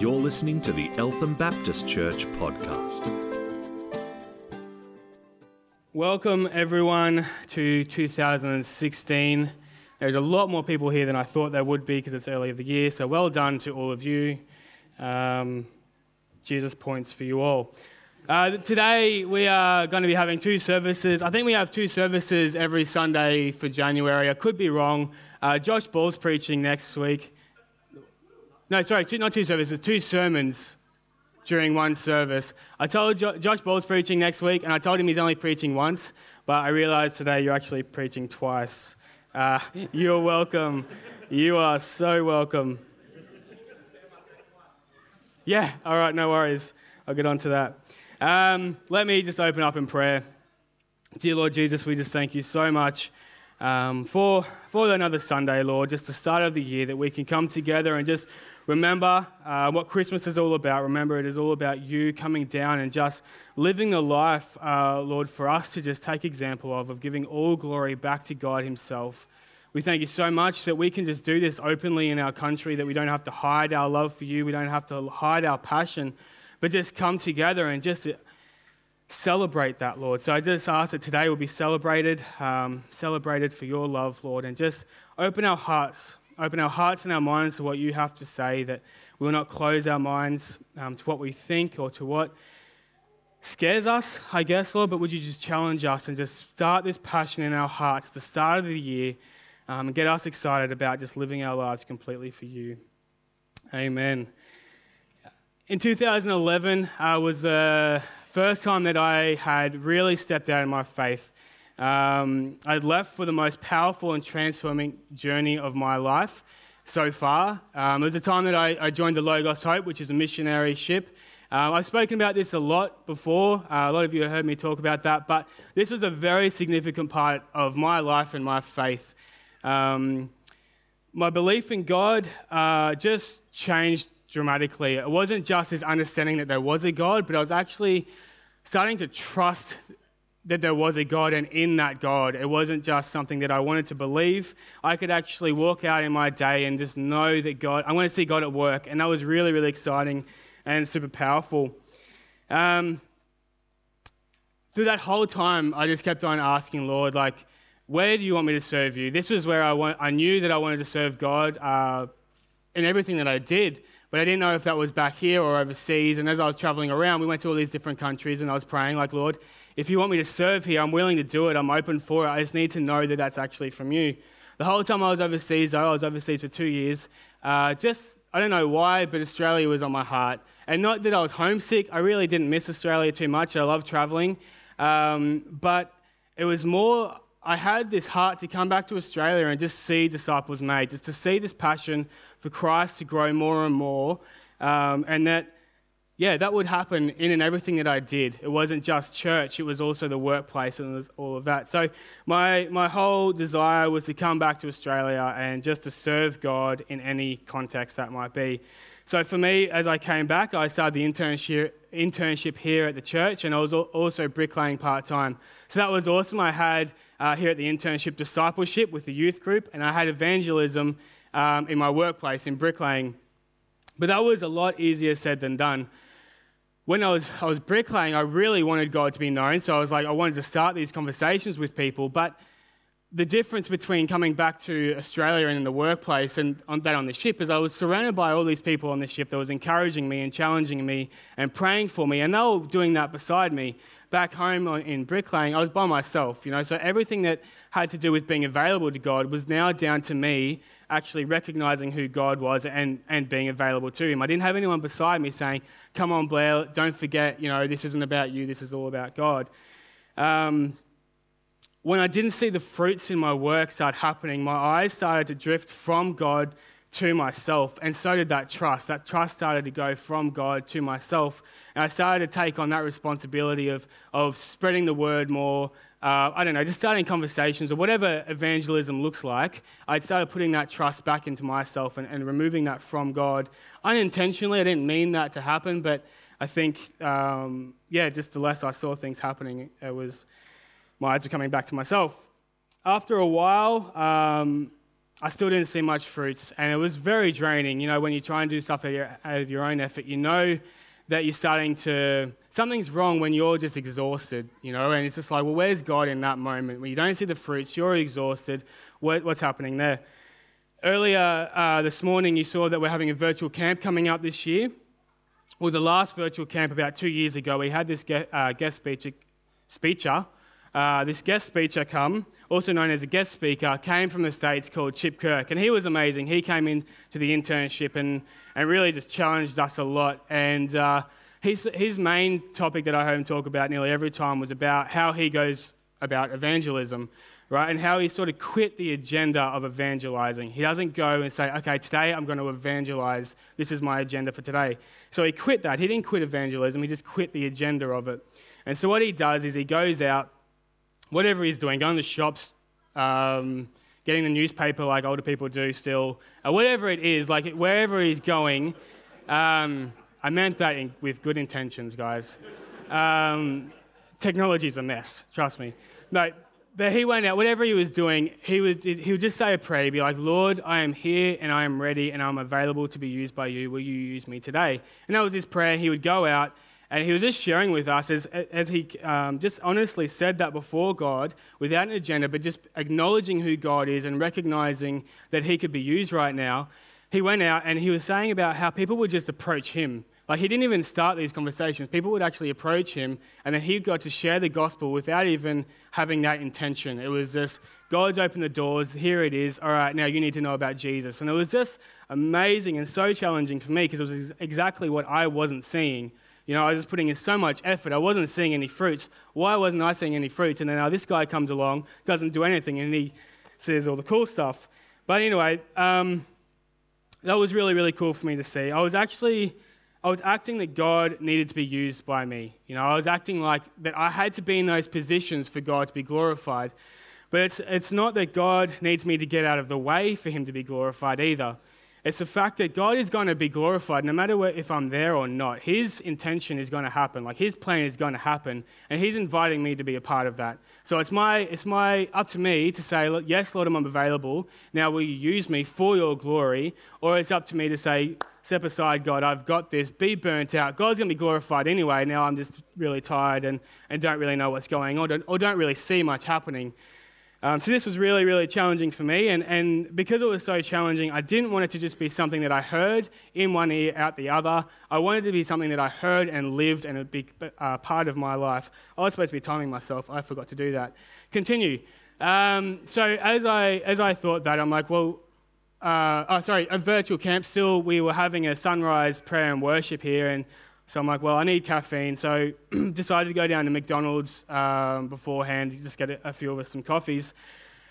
You're listening to the Eltham Baptist Church podcast. Welcome, everyone, to 2016. There's a lot more people here than I thought there would be because it's early of the year, so well done to all of you. Um, Jesus points for you all. Uh, today, we are going to be having two services. I think we have two services every Sunday for January. I could be wrong. Uh, Josh Ball's preaching next week. No, sorry, two, not two services, two sermons during one service. I told jo- Josh Ball's preaching next week, and I told him he's only preaching once, but I realized today you're actually preaching twice. Uh, you're welcome. You are so welcome. Yeah, all right, no worries. I'll get on to that. Um, let me just open up in prayer. Dear Lord Jesus, we just thank you so much um, for, for another Sunday, Lord, just the start of the year that we can come together and just remember uh, what Christmas is all about. Remember, it is all about you coming down and just living the life, uh, Lord, for us to just take example of, of giving all glory back to God Himself. We thank you so much that we can just do this openly in our country, that we don't have to hide our love for you, we don't have to hide our passion but just come together and just celebrate that, Lord. So I just ask that today will be celebrated, um, celebrated for your love, Lord, and just open our hearts, open our hearts and our minds to what you have to say, that we will not close our minds um, to what we think or to what scares us, I guess, Lord, but would you just challenge us and just start this passion in our hearts at the start of the year um, and get us excited about just living our lives completely for you. Amen. In 2011 uh, was the first time that I had really stepped out in my faith. Um, I'd left for the most powerful and transforming journey of my life so far. Um, it was the time that I, I, joined the Logos Hope, which is a missionary ship. Um, I've spoken about this a lot before. Uh, a lot of you have heard me talk about that, but this was a very significant part of my life and my faith. Um, my belief in God uh, just changed dramatically. It wasn't just this understanding that there was a God, but I was actually starting to trust that there was a God, and in that God, it wasn't just something that I wanted to believe. I could actually walk out in my day and just know that God, I want to see God at work, and that was really, really exciting and super powerful. Um, through that whole time, I just kept on asking, Lord, like, where do you want me to serve you? This was where I, want, I knew that I wanted to serve God uh, in everything that I did. But I didn't know if that was back here or overseas. And as I was traveling around, we went to all these different countries, and I was praying, like, Lord, if you want me to serve here, I'm willing to do it. I'm open for it. I just need to know that that's actually from you. The whole time I was overseas, though, I was overseas for two years. Uh, just, I don't know why, but Australia was on my heart. And not that I was homesick. I really didn't miss Australia too much. I love traveling. Um, but it was more, I had this heart to come back to Australia and just see disciples made, just to see this passion for Christ to grow more and more. Um, and that, yeah, that would happen in and everything that I did. It wasn't just church, it was also the workplace and it was all of that. So my, my whole desire was to come back to Australia and just to serve God in any context that might be. So for me, as I came back, I started the internship, internship here at the church, and I was also bricklaying part time. So that was awesome. I had uh, here at the internship discipleship with the youth group, and I had evangelism um, in my workplace in bricklaying. But that was a lot easier said than done. When I was, I was bricklaying, I really wanted God to be known. So I was like, I wanted to start these conversations with people. But the difference between coming back to Australia and in the workplace and on that on the ship is I was surrounded by all these people on the ship that was encouraging me and challenging me and praying for me, and they were doing that beside me. Back home in bricklaying, I was by myself, you know. So everything that had to do with being available to God was now down to me actually recognizing who God was and, and being available to Him. I didn't have anyone beside me saying, Come on, Blair, don't forget, you know, this isn't about you, this is all about God. Um, when I didn't see the fruits in my work start happening, my eyes started to drift from God to myself, and so did that trust. That trust started to go from God to myself, and I started to take on that responsibility of, of spreading the word more, uh, I don't know, just starting conversations or whatever evangelism looks like, I'd started putting that trust back into myself and, and, removing that from God. Unintentionally, I didn't mean that to happen, but I think, um, yeah, just the less I saw things happening, it was my eyes were coming back to myself. After a while, um, I still didn't see much fruits, and it was very draining. You know, when you try and do stuff out of your own effort, you know that you're starting to, something's wrong when you're just exhausted, you know, and it's just like, well, where's God in that moment? When you don't see the fruits, you're exhausted, what, what's happening there? Earlier uh, this morning, you saw that we're having a virtual camp coming up this year. Well, the last virtual camp about two years ago, we had this guest, uh, guest speaker, speaker uh, this guest speaker come, also known as a guest speaker, came from the States called Chip Kirk. And he was amazing. He came in to the internship and, and really just challenged us a lot. And uh, his, his main topic that I heard him talk about nearly every time was about how he goes about evangelism, right? And how he sort of quit the agenda of evangelizing. He doesn't go and say, okay, today I'm going to evangelize. This is my agenda for today. So he quit that. He didn't quit evangelism, he just quit the agenda of it. And so what he does is he goes out whatever he's doing, going to shops, um, getting the newspaper like older people do still, uh, whatever it is, like wherever he's going, um, I meant that in, with good intentions, guys. Um, technology's a mess, trust me. No, but he went out, whatever he was doing, he would, he would just say a prayer, be like, Lord, I am here and I am ready and I'm available to be used by you. Will you use me today? And that was his prayer. He would go out and he was just sharing with us as, as he um, just honestly said that before God without an agenda, but just acknowledging who God is and recognizing that he could be used right now. He went out and he was saying about how people would just approach him. Like he didn't even start these conversations. People would actually approach him and then he got to share the gospel without even having that intention. It was just, God's opened the doors. Here it is. All right, now you need to know about Jesus. And it was just amazing and so challenging for me because it was exactly what I wasn't seeing you know, I was putting in so much effort. I wasn't seeing any fruits. Why wasn't I seeing any fruits? And then now this guy comes along, doesn't do anything, and he says all the cool stuff. But anyway, um, that was really, really cool for me to see. I was actually, I was acting that God needed to be used by me. You know, I was acting like that I had to be in those positions for God to be glorified. But it's, it's not that God needs me to get out of the way for him to be glorified either. It's the fact that God is going to be glorified no matter if I'm there or not. His intention is going to happen. Like His plan is going to happen. And He's inviting me to be a part of that. So it's, my, it's my, up to me to say, yes, Lord, I'm available. Now will you use me for your glory? Or it's up to me to say, step aside, God, I've got this. Be burnt out. God's going to be glorified anyway. Now I'm just really tired and, and don't really know what's going on or don't really see much happening. Um, so this was really, really challenging for me, and, and because it was so challenging, I didn't want it to just be something that I heard in one ear, out the other. I wanted it to be something that I heard and lived and a big uh, part of my life. I was supposed to be timing myself. I forgot to do that. Continue. Um, so as I, as I thought that, I'm like, well, uh, oh, sorry, a virtual camp. Still, we were having a sunrise prayer and worship here, and so I'm like, well, I need caffeine. So decided to go down to McDonald's um, beforehand, just get a, a few of us some coffees.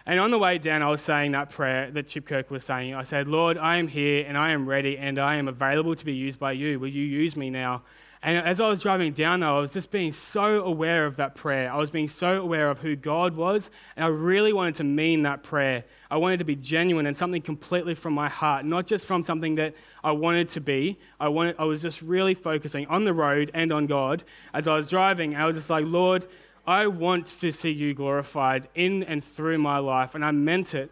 And on the way down, I was saying that prayer that Chip Kirk was saying. I said, Lord, I am here and I am ready and I am available to be used by you. Will you use me now? And as I was driving down, though, I was just being so aware of that prayer. I was being so aware of who God was, and I really wanted to mean that prayer. I wanted to be genuine and something completely from my heart, not just from something that I wanted to be. I, wanted, I was just really focusing on the road and on God. As I was driving, I was just like, Lord, I want to see you glorified in and through my life, and I meant it.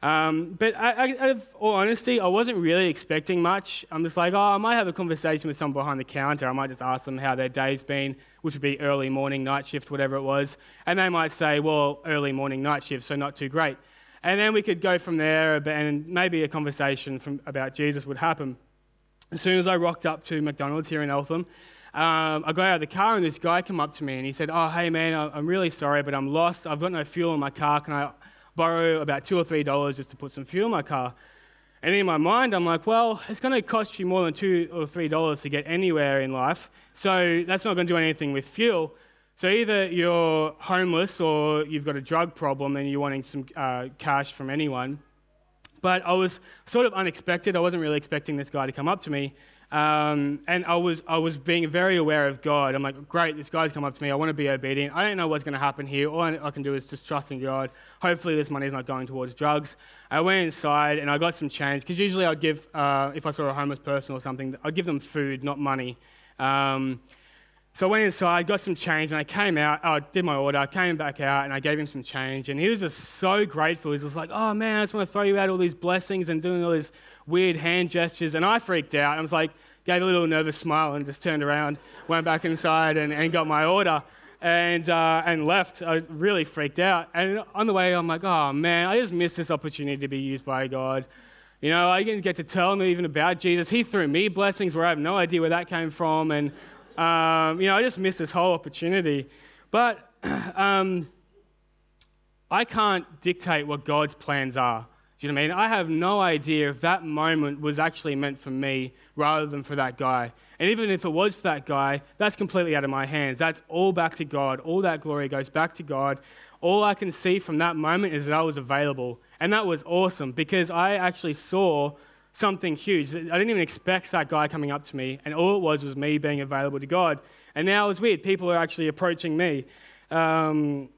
Um, but I, I, out of all honesty, I wasn't really expecting much. I'm just like, oh, I might have a conversation with someone behind the counter. I might just ask them how their day's been, which would be early morning, night shift, whatever it was. And they might say, well, early morning, night shift, so not too great. And then we could go from there, and maybe a conversation from, about Jesus would happen. As soon as I rocked up to McDonald's here in Eltham, um, I got out of the car and this guy came up to me and he said, Oh, hey man, I'm really sorry, but I'm lost. I've got no fuel in my car. Can I borrow about two or three dollars just to put some fuel in my car. And in my mind, I'm like, well, it's going to cost you more than two or three dollars to get anywhere in life. So that's not going to do anything with fuel. So either you're homeless or you've got a drug problem and you're wanting some uh, cash from anyone. But I was sort of unexpected. I wasn't really expecting this guy to come up to me. Um, and I was, I was being very aware of God. I'm like, great, this guy's come up to me. I want to be obedient. I don't know what's going to happen here. All I can do is just trust in God. Hopefully, this money is not going towards drugs. I went inside and I got some change because usually I'd give, uh, if I saw a homeless person or something, I'd give them food, not money. Um, So I went inside, got some change, and I came out. I did my order, I came back out, and I gave him some change. And he was just so grateful. He was just like, oh man, I just want to throw you out all these blessings and doing all these weird hand gestures. And I freaked out. I was like, gave a little nervous smile and just turned around, went back inside, and, and got my order. And, uh, and left. I really freaked out. And on the way, I'm like, oh man, I just missed this opportunity to be used by God. You know, I didn't get to tell him even about Jesus. He threw me blessings where I have no idea where that came from. And um, you know, I just missed this whole opportunity. But um, I can't dictate what God's plans are. Do you know what I mean? I have no idea if that moment was actually meant for me rather than for that guy. And even if it was for that guy, that's completely out of my hands. That's all back to God. All that glory goes back to God. All I can see from that moment is that I was available. And that was awesome because I actually saw something huge. I didn't even expect that guy coming up to me, and all it was was me being available to God. And now it's weird. People are actually approaching me. Um,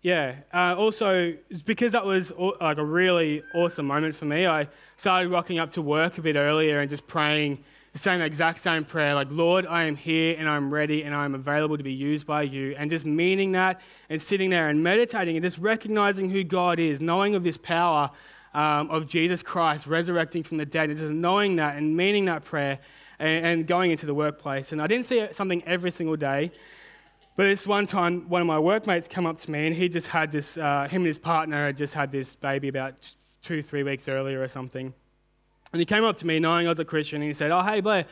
yeah. Uh, also, because that was like a really awesome moment for me, I started rocking up to work a bit earlier and just praying, the exact same prayer, like, Lord, I am here and I'm ready and I'm available to be used by you. And just meaning that and sitting there and meditating and just recognizing who God is, knowing of this power um, of Jesus Christ resurrecting from the dead. And just knowing that and meaning that prayer and, and going into the workplace. And I didn't see something every single day. But this one time, one of my workmates come up to me, and he just had this. Uh, him and his partner had just had this baby about two, three weeks earlier or something. And he came up to me, knowing I was a Christian, and he said, "Oh, hey, Blair,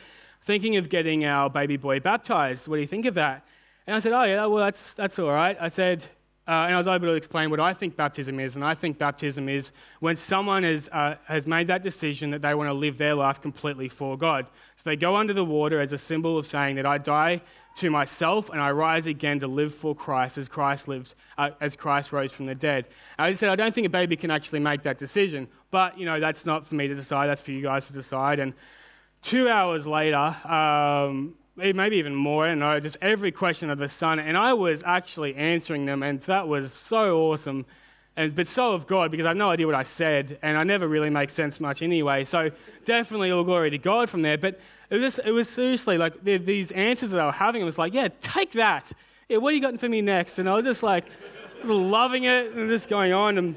thinking of getting our baby boy baptized. What do you think of that?" And I said, "Oh, yeah, well, that's that's all right." I said, uh, and I was able to explain what I think baptism is. And I think baptism is when someone has, uh, has made that decision that they want to live their life completely for God. So they go under the water as a symbol of saying that I die to myself and I rise again to live for Christ as Christ lived, uh, as Christ rose from the dead. And I said, I don't think a baby can actually make that decision. But, you know, that's not for me to decide. That's for you guys to decide. And two hours later, um, maybe even more, I know, just every question of the Son. And I was actually answering them, and that was so awesome. And, but so of God, because I have no idea what I said, and I never really make sense much anyway. So definitely all glory to God from there. But it was, it was seriously like the, these answers that I was having, it was like, yeah, take that. Yeah, what are you got for me next? And I was just like, loving it and just going on. And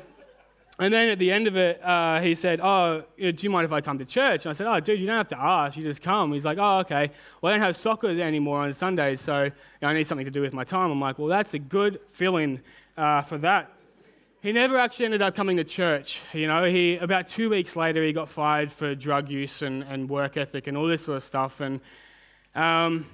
and then at the end of it, uh, he said, Oh, do you mind if I come to church? And I said, Oh, dude, you don't have to ask. You just come. He's like, Oh, okay. Well, I don't have soccer anymore on Sundays, so you know, I need something to do with my time. I'm like, Well, that's a good fill uh, for that. He never actually ended up coming to church. You know, he about two weeks later, he got fired for drug use and, and work ethic and all this sort of stuff. And um,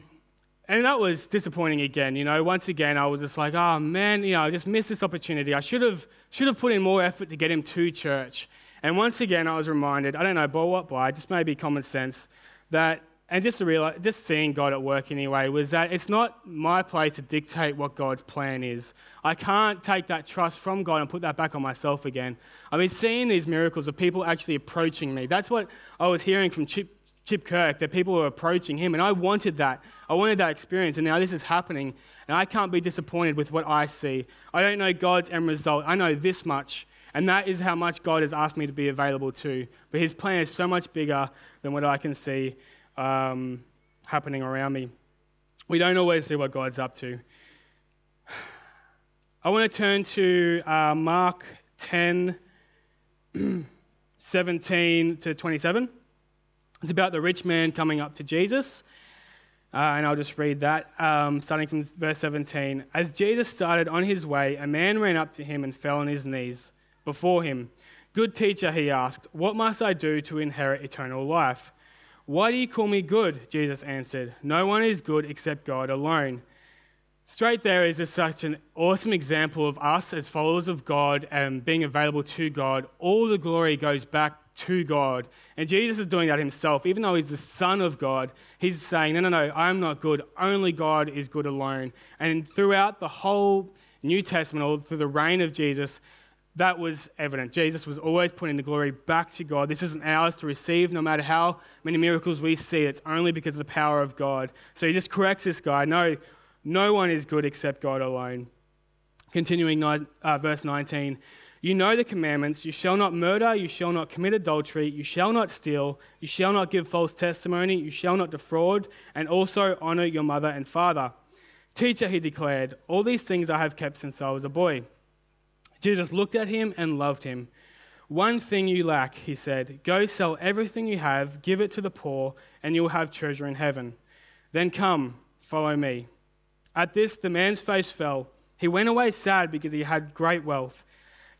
and that was disappointing again. You know, once again, I was just like, oh man, you know, I just missed this opportunity. I should have should have put in more effort to get him to church. And once again, I was reminded, I don't know, by what by, just maybe common sense, that and just to realize, just seeing God at work anyway, was that it's not my place to dictate what God's plan is. I can't take that trust from God and put that back on myself again. I mean, seeing these miracles of people actually approaching me, that's what I was hearing from Chip Chip Kirk that people were approaching him, and I wanted that. I wanted that experience, and now this is happening, and I can't be disappointed with what I see. I don't know God's end result. I know this much, and that is how much God has asked me to be available to. But His plan is so much bigger than what I can see um, happening around me. We don't always see what God's up to. I want to turn to uh, Mark 10, 17 to 27. It's about the rich man coming up to Jesus. Uh, and I'll just read that, um, starting from verse 17. As Jesus started on his way, a man ran up to him and fell on his knees before him. Good teacher, he asked, What must I do to inherit eternal life? Why do you call me good? Jesus answered, No one is good except God alone. Straight there is just such an awesome example of us as followers of God and being available to God. All the glory goes back to God. And Jesus is doing that himself. Even though he's the Son of God, he's saying, No, no, no, I'm not good. Only God is good alone. And throughout the whole New Testament, or through the reign of Jesus, that was evident. Jesus was always putting the glory back to God. This isn't ours to receive, no matter how many miracles we see. It's only because of the power of God. So he just corrects this guy. No, no one is good except God alone. Continuing uh, verse 19. You know the commandments you shall not murder, you shall not commit adultery, you shall not steal, you shall not give false testimony, you shall not defraud, and also honor your mother and father. Teacher, he declared, all these things I have kept since I was a boy. Jesus looked at him and loved him. One thing you lack, he said. Go sell everything you have, give it to the poor, and you'll have treasure in heaven. Then come, follow me. At this, the man's face fell. He went away sad because he had great wealth.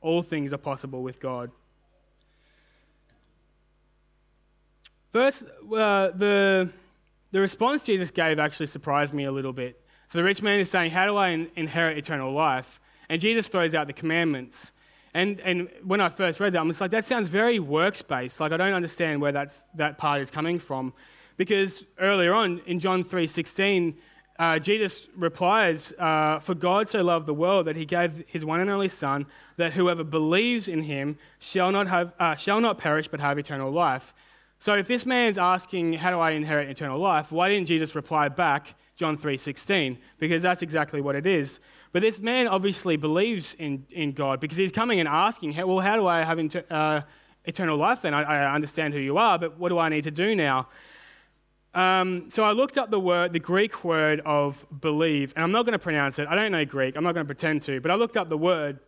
All things are possible with God. First, uh, the, the response Jesus gave actually surprised me a little bit. So the rich man is saying, How do I in- inherit eternal life? And Jesus throws out the commandments. And, and when I first read that, I'm just like, that sounds very works based. Like, I don't understand where that's, that part is coming from. Because earlier on in John 3.16, uh, Jesus replies, uh, For God so loved the world that he gave his one and only Son, that whoever believes in him shall not, have, uh, shall not perish but have eternal life. So if this man's asking, How do I inherit eternal life? why didn't Jesus reply back, John 3.16? Because that's exactly what it is. But this man obviously believes in, in God because he's coming and asking, Well, how do I have inter- uh, eternal life then? I, I understand who you are, but what do I need to do now? Um, so I looked up the word, the Greek word of believe, and I'm not going to pronounce it. I don't know Greek. I'm not going to pretend to, but I looked up the word,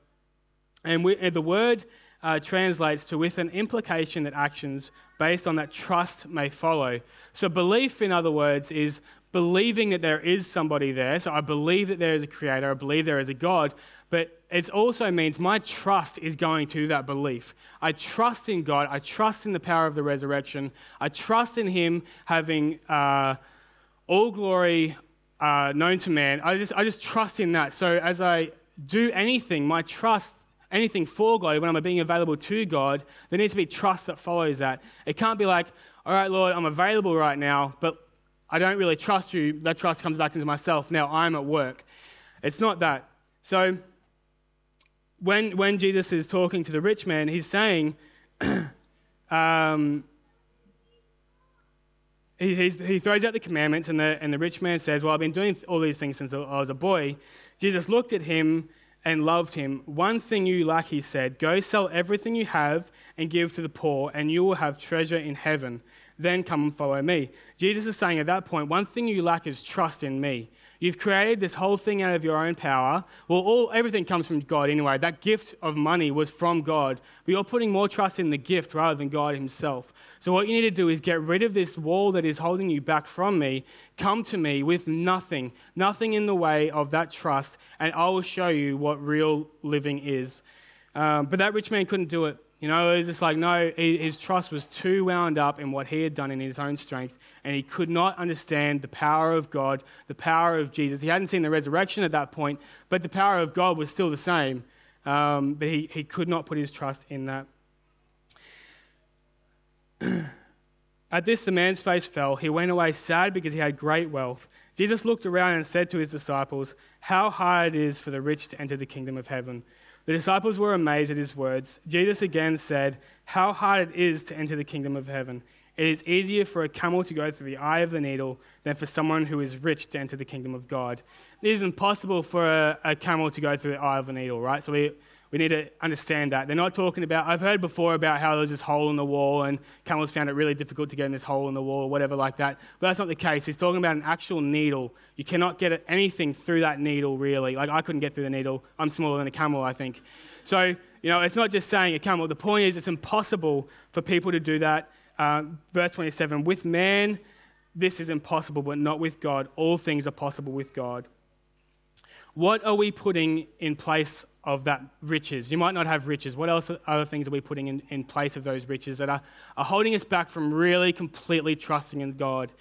and, we, and the word uh, translates to with an implication that actions based on that trust may follow. So belief, in other words, is believing that there is somebody there. So I believe that there is a creator. I believe there is a God, but it also means my trust is going to that belief. I trust in God. I trust in the power of the resurrection. I trust in Him having uh, all glory uh, known to man. I just, I just trust in that. So as I do anything, my trust, anything for God, when I'm being available to God, there needs to be trust that follows that. It can't be like, all right, Lord, I'm available right now, but I don't really trust you. That trust comes back into myself. Now I'm at work. It's not that. So when, when Jesus is talking to the rich man, he's saying, um, he, he, throws out the commandments, and the, and the rich man says, Well, I've been doing all these things since I was a boy. Jesus looked at him and loved him. One thing you lack, he said go sell everything you have and give to the poor, and you will have treasure in heaven. Then come and follow me. Jesus is saying at that point, one thing you lack is trust in me. You've created this whole thing out of your own power. Well, all, everything comes from God anyway. That gift of money was from God. But you're putting more trust in the gift rather than God Himself. So, what you need to do is get rid of this wall that is holding you back from me. Come to me with nothing, nothing in the way of that trust, and I will show you what real living is. Um, but that rich man couldn't do it. You know, it was just like, no, his trust was too wound up in what he had done in his own strength, and he could not understand the power of God, the power of Jesus. He hadn't seen the resurrection at that point, but the power of God was still the same. Um, but he, he could not put his trust in that. At this, the man's face fell. He went away sad because he had great wealth. Jesus looked around and said to his disciples, How hard it is for the rich to enter the kingdom of heaven. The disciples were amazed at his words. Jesus again said, How hard it is to enter the kingdom of heaven. It is easier for a camel to go through the eye of the needle than for someone who is rich to enter the kingdom of God. It is impossible for a, a camel to go through the eye of a needle, right? So we, we need to understand that. They're not talking about, I've heard before about how there's this hole in the wall and camels found it really difficult to get in this hole in the wall or whatever like that. But that's not the case. He's talking about an actual needle. You cannot get anything through that needle, really. Like, I couldn't get through the needle. I'm smaller than a camel, I think. So, you know, it's not just saying a camel. The point is, it's impossible for people to do that. Uh, verse 27 with man, this is impossible, but not with God. All things are possible with God. What are we putting in place of that riches? You might not have riches. What else other things are we putting in, in place of those riches that are, are holding us back from really completely trusting in God?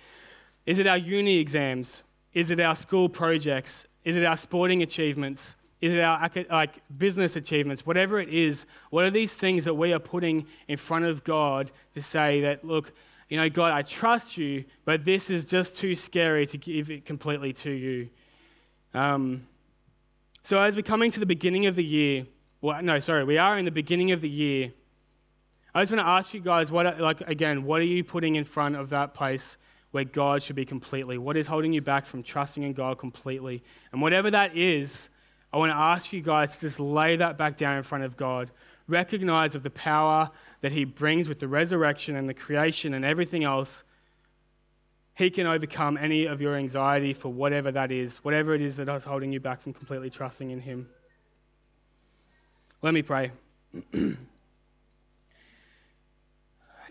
Is it our uni exams? Is it our school projects? Is it our sporting achievements? Is it our like business achievements? Whatever it is, what are these things that we are putting in front of God to say that, look, you know, God, I trust you, but this is just too scary to give it completely to you. Um, so as we're coming to the beginning of the year, well, no, sorry, we are in the beginning of the year. I just want to ask you guys, what, like, again, what are you putting in front of that place where God should be completely? What is holding you back from trusting in God completely? And whatever that is, I want to ask you guys to just lay that back down in front of God. Recognize of the power that He brings with the resurrection and the creation and everything else. He can overcome any of your anxiety for whatever that is, whatever it is that is holding you back from completely trusting in Him. Let me pray.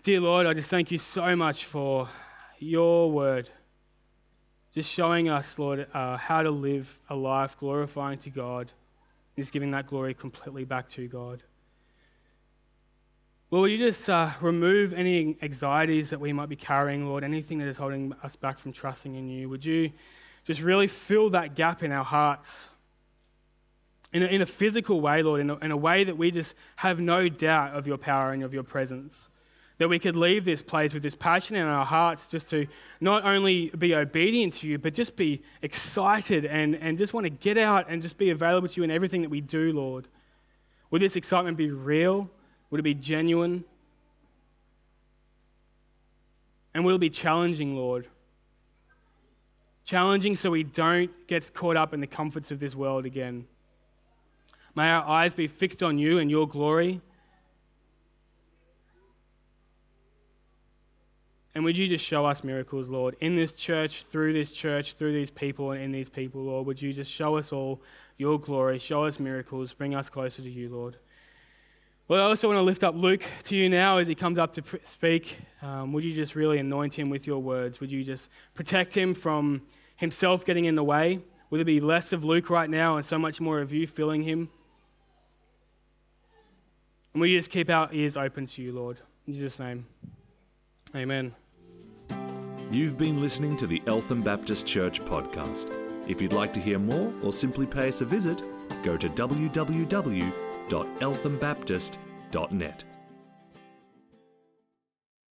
Dear Lord, I just thank you so much for your word. Just showing us, Lord, uh, how to live a life glorifying to God, and just giving that glory completely back to God. Will you just uh, remove any anxieties that we might be carrying, Lord, anything that is holding us back from trusting in you? Would you just really fill that gap in our hearts? In a, in a physical way, Lord, in a, in a way that we just have no doubt of your power and of your presence that we could leave this place with this passion in our hearts just to not only be obedient to you, but just be excited and, and just want to get out and just be available to you in everything that we do, Lord. Would this excitement be real? Would it be genuine? And will it be challenging, Lord? Challenging so we don't get caught up in the comforts of this world again. May our eyes be fixed on you and your glory. And would you just show us miracles, Lord, in this church, through this church, through these people, and in these people, Lord? Would you just show us all your glory, show us miracles, bring us closer to you, Lord? Well, I also want to lift up Luke to you now as he comes up to speak. Um, would you just really anoint him with your words? Would you just protect him from himself getting in the way? Would there be less of Luke right now and so much more of you filling him? And will you just keep our ears open to you, Lord? In Jesus' name. Amen. You've been listening to the Eltham Baptist Church podcast. If you'd like to hear more or simply pay us a visit, go to www.elthambaptist.net.